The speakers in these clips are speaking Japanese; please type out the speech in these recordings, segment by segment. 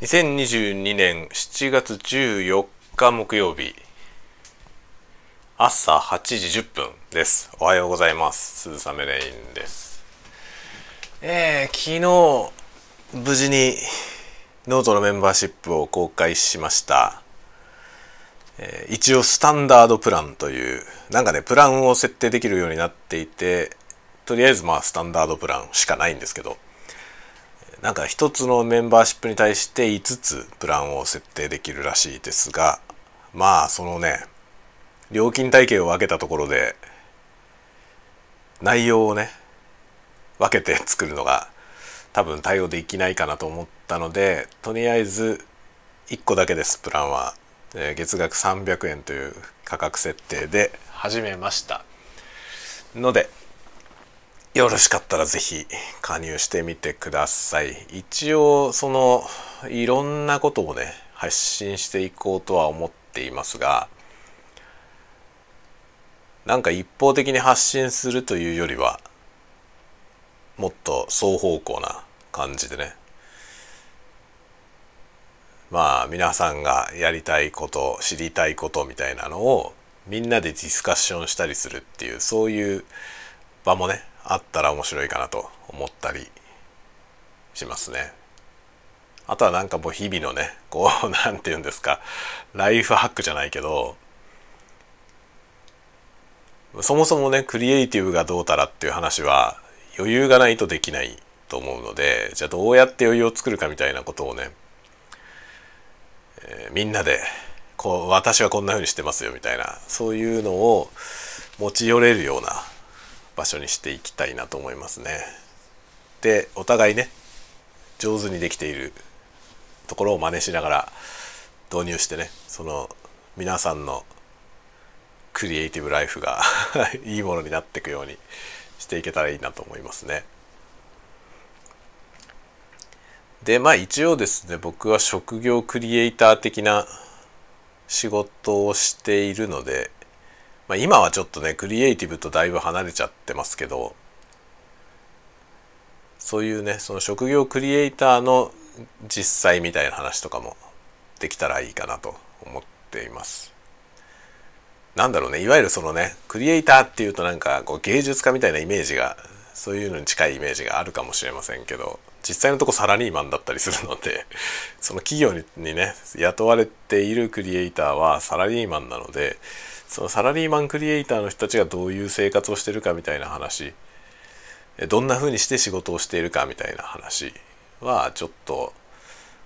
2022年7月14日木曜日朝8時10分です。おはようございます。鈴雨レインです。えー、昨日無事にノートのメンバーシップを公開しました。えー、一応スタンダードプランというなんかねプランを設定できるようになっていてとりあえずまあスタンダードプランしかないんですけど。なんか一つのメンバーシップに対して5つプランを設定できるらしいですがまあそのね料金体系を分けたところで内容をね分けて作るのが多分対応できないかなと思ったのでとりあえず1個だけですプランは、え月額300円という価格設定で始めました。のでよろしかったら是非加入してみてください。一応そのいろんなことをね発信していこうとは思っていますがなんか一方的に発信するというよりはもっと双方向な感じでね。まあ皆さんがやりたいこと知りたいことみたいなのをみんなでディスカッションしたりするっていうそういう場もねあったら面白いかなと思ったりしますね。あとはなんかもう日々のねこう 何て言うんですかライフハックじゃないけどそもそもねクリエイティブがどうたらっていう話は余裕がないとできないと思うのでじゃあどうやって余裕を作るかみたいなことをね、えー、みんなでこう私はこんな風にしてますよみたいなそういうのを持ち寄れるような場所にしていきたいなと思いますね。でお互いね上手にできているところを真似しながら導入してねその皆さんのクリエイティブライフが いいものになっていくようにしていけたらいいなと思いますね。でまあ一応ですね僕は職業クリエイター的な仕事をしているのでまあ、今はちょっとねクリエイティブとだいぶ離れちゃってますけどそういうねその職業クリエイターの実際みたいな話とかもできたらいいかなと思っています。なんだろうねいわゆるそのねクリエイターっていうとなんかこう芸術家みたいなイメージがそういうのに近いイメージがあるかもしれませんけど実際のとこサラリーマンだったりするので その企業にね雇われているクリエイターはサラリーマンなのでそのサラリーマンクリエイターの人たちがどういう生活をしてるかみたいな話どんな風にして仕事をしているかみたいな話はちょっと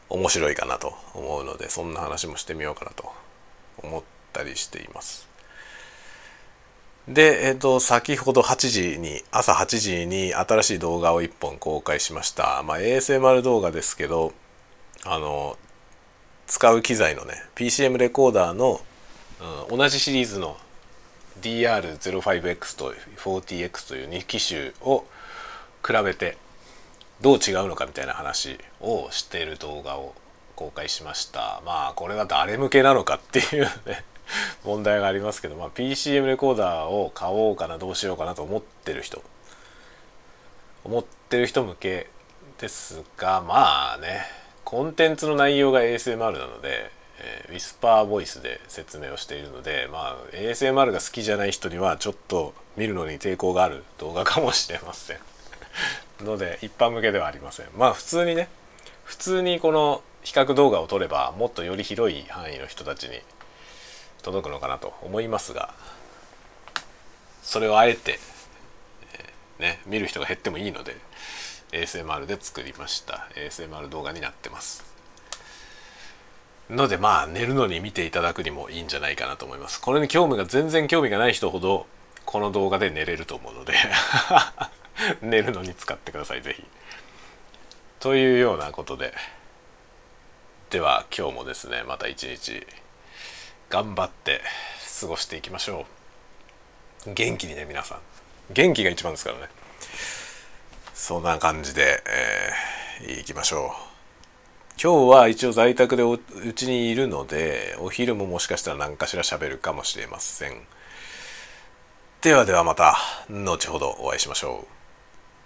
面白いかなと思うのでそんな話もしてみようかなと思ったりしています。で、えっと、先ほど8時に朝8時に新しい動画を1本公開しました、まあ、ASMR 動画ですけどあの使う機材のね PCM レコーダーのうん、同じシリーズの DR05X と 40X という2機種を比べてどう違うのかみたいな話をしている動画を公開しました。まあこれは誰向けなのかっていうね。問題がありますけど、まあ、PCM レコーダーを買おうかなどうしようかなと思ってる人。思ってる人向けですがまあねコンテンツの内容が ASMR なのでえー、ウィスパーボイスで説明をしているので、まあ、ASMR が好きじゃない人にはちょっと見るのに抵抗がある動画かもしれません。ので一般向けではありません。まあ普通にね普通にこの比較動画を撮ればもっとより広い範囲の人たちに届くのかなと思いますがそれをあえて、えー、ね見る人が減ってもいいので ASMR で作りました ASMR 動画になってます。のでまあ寝るのに見ていただくにもいいんじゃないかなと思います。これに興味が全然興味がない人ほどこの動画で寝れると思うので 寝るのに使ってください是非というようなことででは今日もですねまた一日頑張って過ごしていきましょう。元気にね皆さん。元気が一番ですからね。そんな感じで、えー、いきましょう。今日は一応在宅でうちにいるのでお昼ももしかしたら何かしら喋るかもしれません。ではではまた後ほどお会いしましょう。